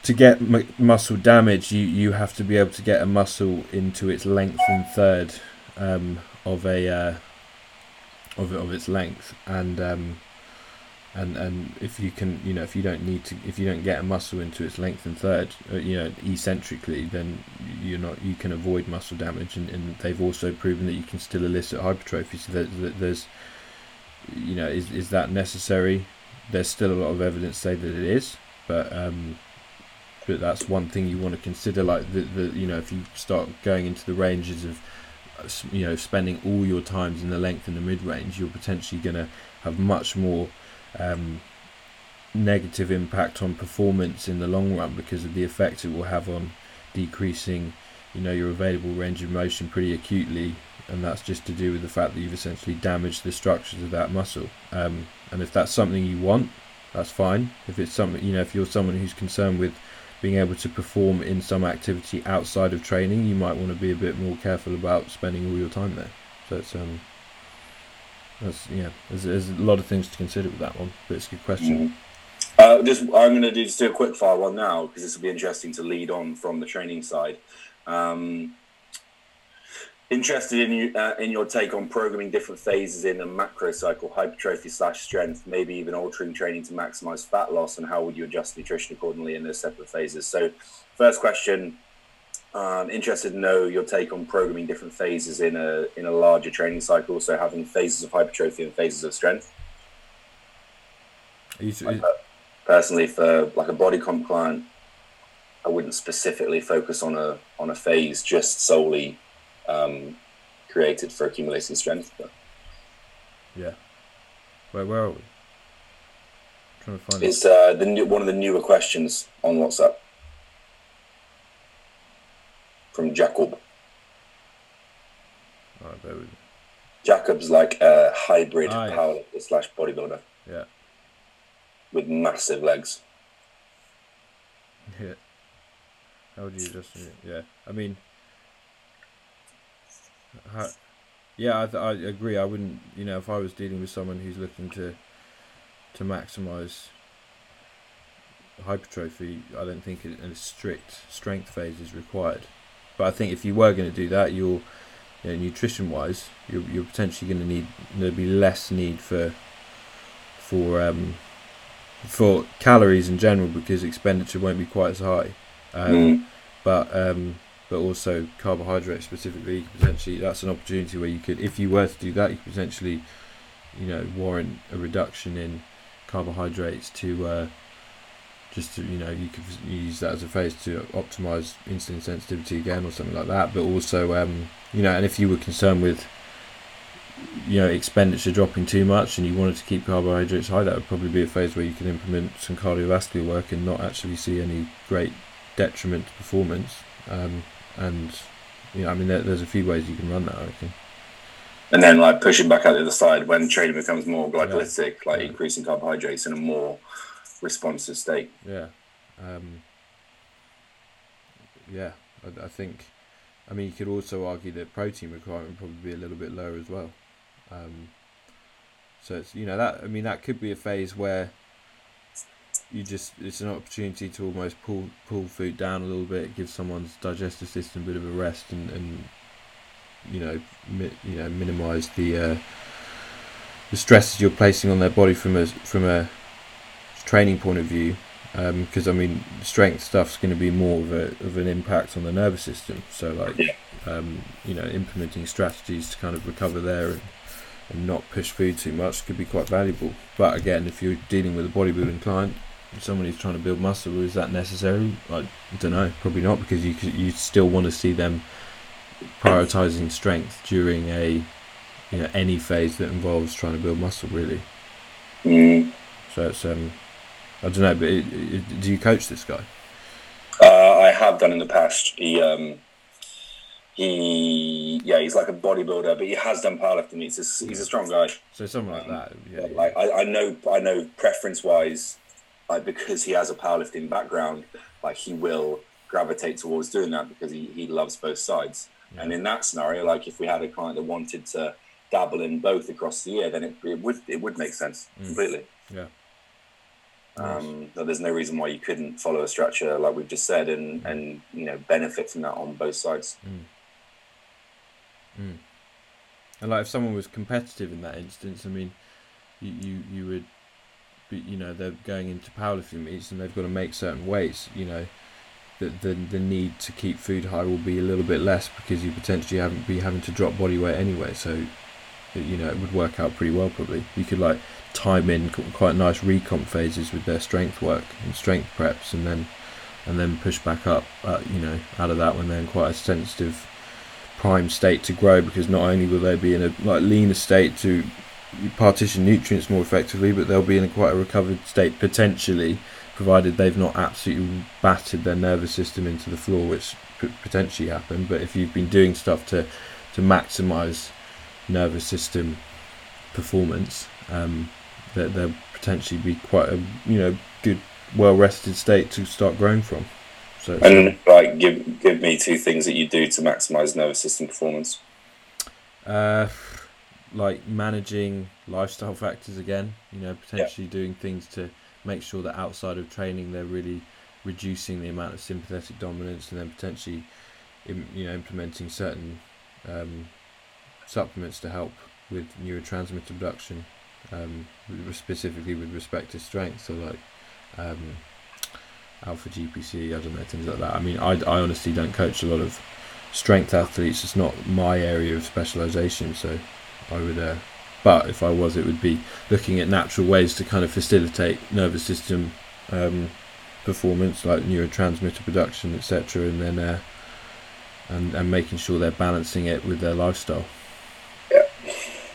to get m- muscle damage, you, you have to be able to get a muscle into its length and third um, of a uh, of of its length, and um, and and if you can, you know, if you don't need to, if you don't get a muscle into its length and third, uh, you know, eccentrically, then you're not, you can avoid muscle damage, and, and they've also proven that you can still elicit hypertrophy. So that, there's, you know, is is that necessary? There's still a lot of evidence to say that it is, but um, but that's one thing you want to consider. Like the, the you know if you start going into the ranges of you know spending all your times in the length and the mid range, you're potentially going to have much more um, negative impact on performance in the long run because of the effect it will have on decreasing you know your available range of motion pretty acutely and that's just to do with the fact that you've essentially damaged the structures of that muscle um, and if that's something you want that's fine if it's something you know if you're someone who's concerned with being able to perform in some activity outside of training, you might want to be a bit more careful about spending all your time there. So it's um, that's yeah, there's, there's a lot of things to consider with that one, but it's a good question. Mm. Uh, just I'm going to do just do a quick fire one now because this will be interesting to lead on from the training side. Um, Interested in you uh, in your take on programming different phases in a macro cycle, hypertrophy slash strength, maybe even altering training to maximize fat loss, and how would you adjust nutrition accordingly in those separate phases? So, first question, um, interested to know your take on programming different phases in a in a larger training cycle. So having phases of hypertrophy and phases of strength. You, you, personally, for like a body comp client, I wouldn't specifically focus on a on a phase just solely um, created for accumulating strength. But Yeah. Where where are we? trying to find it. it's uh, the new, one of the newer questions on WhatsApp from Jacob. Alright, bear with me. Jacob's like a hybrid Ah, powerlifter slash bodybuilder Yeah. with massive legs. Yeah. How would you just? Yeah. I mean. How, yeah, I, th- I agree. I wouldn't. You know, if I was dealing with someone who's looking to to maximize hypertrophy, I don't think a, a strict strength phase is required. But I think if you were going to do that, you're you know, nutrition wise, you're, you're potentially going to need there'll be less need for for um, for calories in general because expenditure won't be quite as high. Um, Mm. But um, but also carbohydrates specifically, potentially that's an opportunity where you could, if you were to do that, you could potentially, you know, warrant a reduction in carbohydrates to uh, just to you know you could use that as a phase to optimize insulin sensitivity again or something like that. But also um, you know, and if you were concerned with you know expenditure dropping too much and you wanted to keep carbohydrates high, that would probably be a phase where you could implement some cardiovascular work and not actually see any great detriment to performance. Um, and you know, I mean, there, there's a few ways you can run that. I reckon. And then like pushing back out the other side when training becomes more glycolytic, like Yeah. increasing carbohydrates in a more responsive state. Yeah. Um, yeah, I, I think. I mean, you could also argue that protein requirement would probably be a little bit lower as well. Um, so it's you know that I mean that could be a phase where you just it's an opportunity to almost pull pull food down a little bit, give someone's digestive system a bit of a rest, and, and you know mi- you know minimize the uh, the stresses you're placing on their body from a from a training point of view because I mean strength stuff's going to be more of a of an impact on the nervous system. So like Yeah. um, you know implementing strategies to kind of recover there and, and not push food too much could be quite valuable. But again, if you're dealing with a bodybuilding client, someone who's trying to build muscle, is that necessary? I don't know. Probably not because you you still want to see them prioritizing strength during a you know any phase that involves trying to build muscle really. Mm. So it's um I don't know, but it, it, do you coach this guy? Uh, I have done in the past. He, um, he, yeah, he's like a bodybuilder, but he has done powerlifting. He's a, he's a strong guy. So someone like that, yeah, yeah. like I, I know, I know preference wise, like because he has a powerlifting background, like he will gravitate towards doing that because he, he loves both sides. Yeah. And in that scenario, like if we had a client that wanted to dabble in both across the year, then it, it would it would make sense Mm. completely. yeah. Um, but there's no reason why you couldn't follow a structure like we've just said and and you know benefit from that on both sides. Mm. And like if someone was competitive in that instance, I mean, you you, you would, you know, they're going into powerlifting meets and they've got to make certain weights. You know, the the the need to keep food high will be a little bit less because you potentially haven't be having to drop body weight anyway. So, you know, it would work out pretty well probably. You could like time in quite nice recomp phases with their strength work and strength preps, and then and then push back up. Uh, you know, out of that when they're in quite a sensitive prime state to grow because not only will they be in a like leaner state to partition nutrients more effectively, but they'll be in a quite a recovered state potentially, provided they've not absolutely battered their nervous system into the floor, which could potentially happen. But if you've been doing stuff to to maximise nervous system performance, um, there there'll potentially be quite a you know good, well rested state to start growing from. So And like give give me two things that you do to maximize nervous system performance. Uh, like managing lifestyle factors again. You know, potentially doing things to make sure that outside of training, they're really reducing the amount of sympathetic dominance, and then potentially, you know, implementing certain um, supplements to help with neurotransmitter production, um, specifically with respect to strength. So like. Um, Alpha GPC, I don't know things like that. I mean, I, I honestly don't coach a lot of strength athletes. It's not my area of specialization, so I would. Uh, but if I was, it would be looking at natural ways to kind of facilitate nervous system um, performance, like neurotransmitter production, etc., and then uh, and and making sure they're balancing it with their lifestyle. Yeah,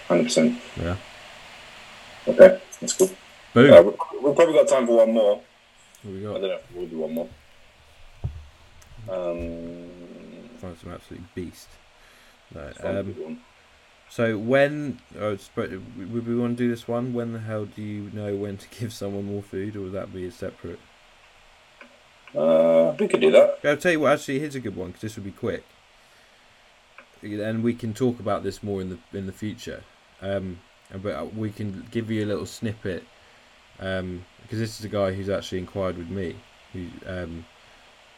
hundred percent. Yeah. Okay, that's cool. Boom. Uh, we- we've probably got time for one more. what we got? I don't know. We'll do one more. Um, Find some absolute beast. No. Um. So when oh, would we want to do this one? When the hell do you know when to give someone more food, or would that be a separate? Uh, we could do that. I'll tell you what. Actually, here's a good one because this would be quick, and we can talk about this more in the in the future. Um, but we can give you a little snippet um, because this is a guy who's actually inquired with me. Who, um,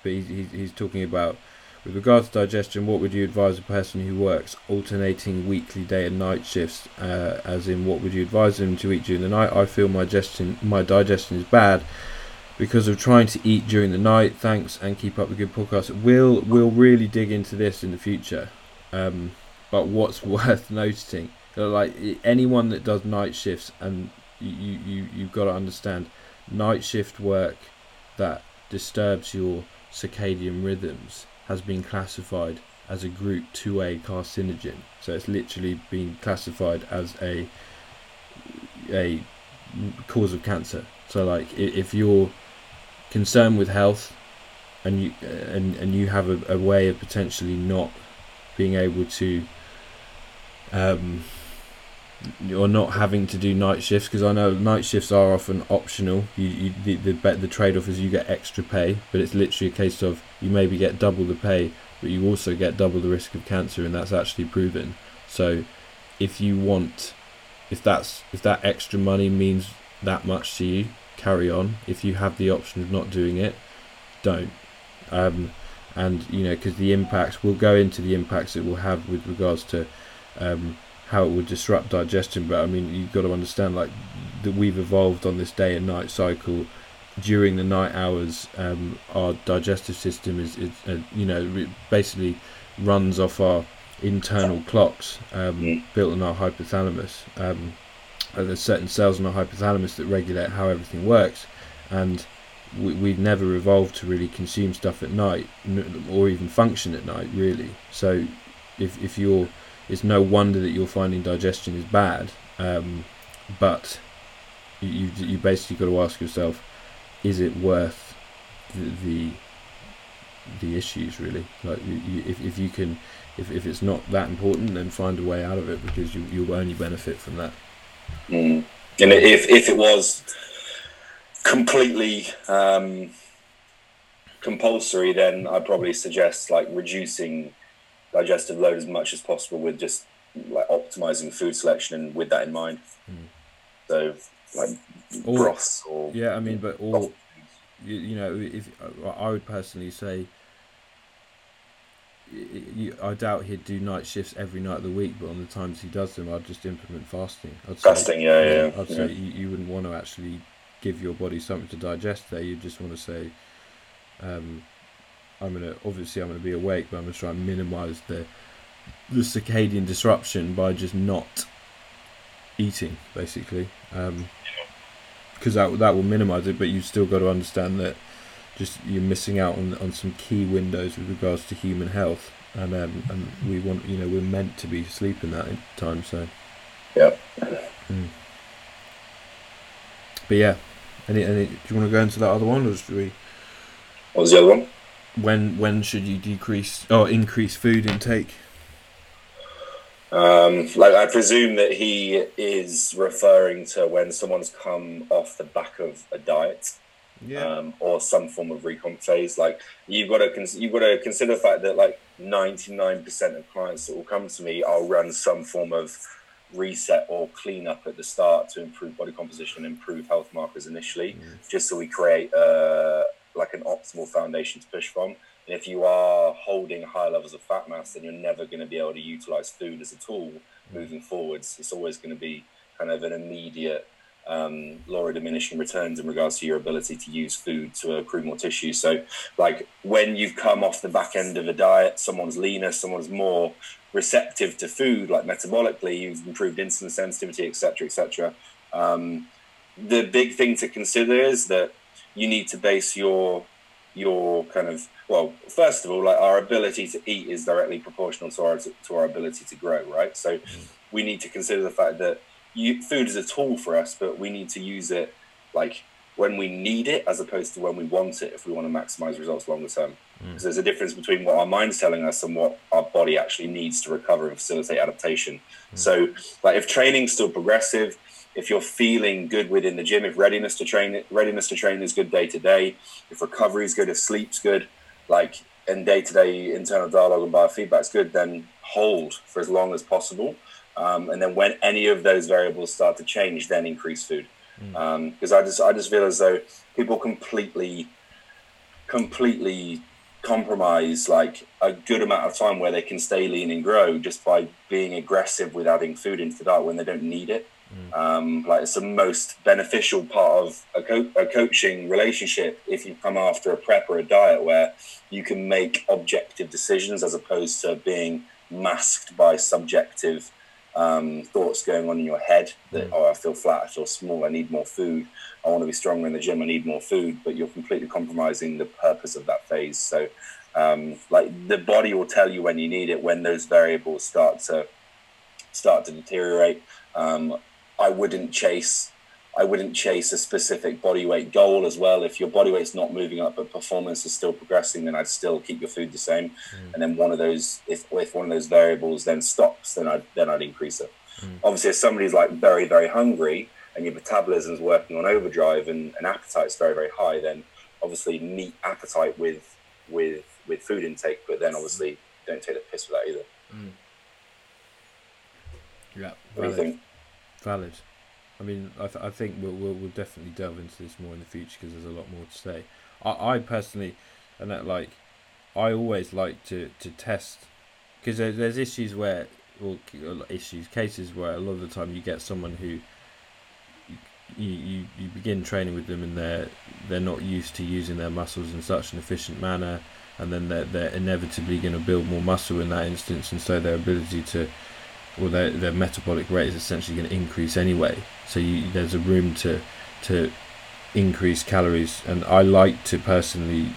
but he's, he's he's talking about with regards to digestion. What would you advise a person who works alternating weekly day and night shifts? Uh, as in, what would you advise them to eat during the night? I feel my digestion my digestion is bad because of trying to eat during the night. Thanks and keep up the good podcast. We'll we'll really dig into this in the future. Um, but what's worth noticing, that, like anyone that does night shifts, and you you you've got to understand, night shift work that disturbs your circadian rhythms has been classified as a group 2A carcinogen. So it's literally been classified as a a cause of cancer. So like if you're concerned with health and you and and you have a, a way of potentially not being able to um or not having to do night shifts because I know night shifts are often optional. You, you the the, bet- the trade off is you get extra pay, but it's literally a case of you maybe get double the pay, but you also get double the risk of cancer, and that's actually proven. So, if you want, if that's if that extra money means that much to you, carry on. If you have the option of not doing it, don't. Um, and you know, because the impacts, we'll go into the impacts it will have with regards to um, how it would disrupt digestion. But I mean, you've got to understand, like, that we've evolved on this day and night cycle. During the night hours, um, our digestive system is, is uh, you know, basically runs off our internal clocks um, Mm. built in our hypothalamus. Um, there's certain cells in our hypothalamus that regulate how everything works, and we, we've never evolved to really consume stuff at night n- or even function at night, really. So, if if you're, it's no wonder that you're finding digestion is bad. Um, but you you basically got to ask yourself, is it worth the the, the issues really? Like you, you, if if you can, if if it's not that important, then find a way out of it because you you'll only benefit from that. Mm. And if if it was completely um, compulsory, then I'd probably suggest like reducing digestive load as much as possible with just like optimizing food selection and with that in mind. Mm. So like Or- broths or Yeah, I mean, but all you, you know, if I would personally say, y- y- you, I doubt he'd do night shifts every night of the week, but on the times he does them, I'd just implement fasting. I'd say, fasting, yeah, yeah, yeah. I'd say you, you wouldn't want to actually give your body something to digest there. You just want to say, um, I'm gonna obviously I'm gonna be awake, but I'm gonna try and minimise the the circadian disruption by just not eating, basically. Um, because that that will minimise it, but you've still got to understand that just you're missing out on on some key windows with regards to human health, and um, and we want you know we're meant to be sleeping that time, so. Yep. Mm. But yeah, any any do you want to go into that other one, or should we? What was the other one? When when should you decrease or increase food intake? Um, like I presume that he is referring to when someone's come off the back of a diet. um, or some form of recomp phase. Like you've got to cons- you've got to consider the fact that like ninety nine percent of clients that will come to me, I'll run some form of reset or cleanup at the start to improve body composition and improve health markers initially, Mm. just so we create uh, like an optimal foundation to push from. And if you are holding high levels of fat mass, then you're never going to be able to utilize food as a tool moving forwards. It's always going to be kind of an immediate um, diminishing returns in regards to your ability to use food to accrue more tissue. So, like when you've come off the back end of a diet, someone's leaner, someone's more receptive to food, like metabolically, you've improved insulin sensitivity, etc., etc. Um, the big thing to consider is that you need to base your your kind of well first of all like our ability to eat is directly proportional to our to our ability to grow right so we need to consider the fact that you, food is a tool for us, but we need to use it like when we need it as opposed to when we want it if we want to maximize results longer term. Because mm. there's a difference between what our mind's telling us and what our body actually needs to recover and facilitate adaptation. Mm. So, like if training's still progressive, if you're feeling good within the gym, if readiness to train readiness to train is good day to day, if recovery is good, if sleep's good, like and day to day internal dialogue and biofeedback is good, then hold for as long as possible. Um, and then when any of those variables start to change, then increase food. Because mm. um, I just I just feel as though people completely completely compromise like a good amount of time where they can stay lean and grow just by being aggressive with adding food into the diet when they don't need it. Mm. Um, like it's the most beneficial part of a, co- a coaching relationship if you come after a prep or a diet where you can make objective decisions as opposed to being masked by subjective um, thoughts going on in your head that, mm. oh, I feel flat, I feel small, I need more food, I want to be stronger in the gym, I need more food, but you're completely compromising the purpose of that phase. So, um, like the body will tell you when you need it, when those variables start to start to deteriorate. Um, I wouldn't chase I wouldn't chase a specific body weight goal as well. If your body weight's not moving up but performance is still progressing, then I'd still keep your food the same. Mm. And then one of those, if if one of those variables then stops, then I'd then I'd increase it. Mm. Obviously, if somebody's like very very hungry and your metabolism's working on overdrive and, and appetite's very very high, then obviously meet appetite with with with food intake, but then obviously don't take the piss with that either. Mm. Yeah, what do you think? Valid. I mean, I, th- I think we'll, we'll, we'll definitely delve into this more in the future because there's a lot more to say. I, I personally, and that like, I always like to, to test because there, there's issues where, or issues, cases where a lot of the time you get someone who you, you, you begin training with them and they're they're not used to using their muscles in such an efficient manner and then they're, they're inevitably going to build more muscle in that instance and so their ability to or their, their metabolic rate is essentially going to increase anyway. So you, there's a room to to increase calories, and I like to personally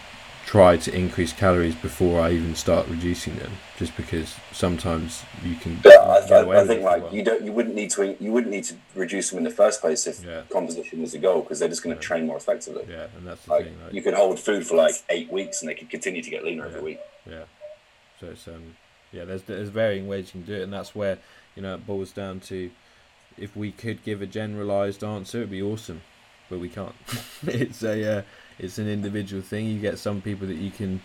try to increase calories before I even start reducing them, just because sometimes you can. Yeah, I, I, think like well. you don't, you wouldn't need to, you wouldn't need to reduce them in the first place if yeah. composition was the goal, because they're just going to yeah. train more effectively. Yeah, and that's the like, thing. Like, you could hold food for like eight weeks, and they could continue to get leaner every week. Yeah, so it's um yeah, there's there's varying ways you can do it, and that's where you know it boils down to if we could give a generalized answer, it'd be awesome, but we can't. it's a uh, it's an individual thing. You get some people that you can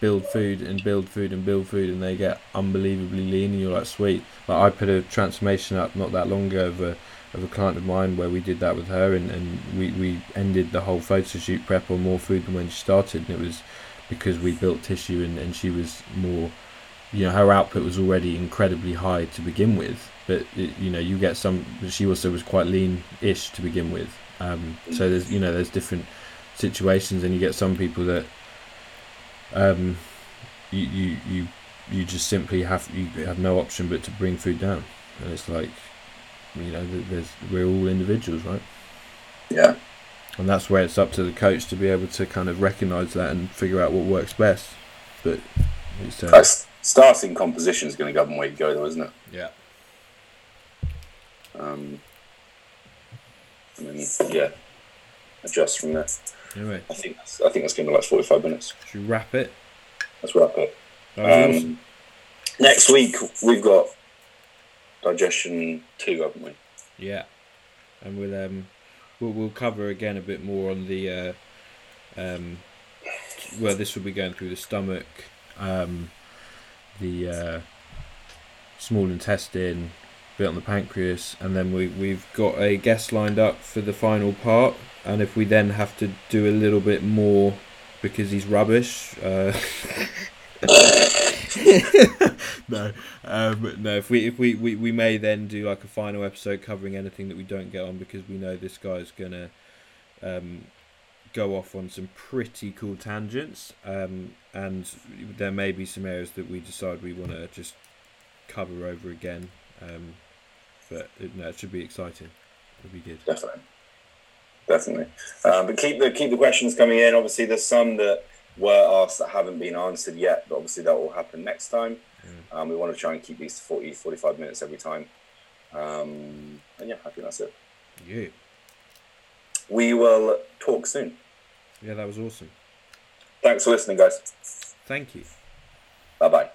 build food and build food and build food, and they get unbelievably lean, and you're like, sweet. Like I put a transformation up not that long ago of a of a client of mine where we did that with her, and, and we we ended the whole photo shoot prep on more food than when she started, and it was because we built tissue and, and she was more you know her output was already incredibly high to begin with but it, you know you get some she also was quite lean-ish to begin with. Um, so there's you know there's different situations and you get some people that um, you, you you you just simply have you have no option but to bring food down. And it's like you know there's we're all individuals right? Yeah. And that's where it's up to the coach to be able to kind of recognize that and figure out what works best. But it's uh, starting composition is going to govern where you go, though, isn't it? Yeah. Um, and then yeah, adjust from there. Anyway, I think that's, I think that's going to be like forty-five minutes. Should we wrap it? Let's wrap it. Um, awesome. Next week we've got digestion two, haven't we? Yeah, and we'll um we'll we'll cover again a bit more on the uh, um well this will be going through the stomach um the uh, small intestine, bit on the pancreas, and then we we've got a guest lined up for the final part. And if we then have to do a little bit more because he's rubbish. Uh, no, um, no. If we if we, we we may then do like a final episode covering anything that we don't get on because we know this guy's gonna um, go off on some pretty cool tangents, um, and there may be some areas that we decide we want to just cover over again. Um, but it, no, it should be exciting. It'll be good. Definitely, definitely. Um, but keep the keep the questions coming in. Obviously, there's some that were asked that haven't been answered yet, but obviously that will happen next time. Mm. Um, we want to try and keep these to 40, 45 minutes every time. Um, and yeah, I think that's it. Yeah. We will talk soon. Yeah, that was awesome. Thanks for listening, guys. Thank you. Bye bye.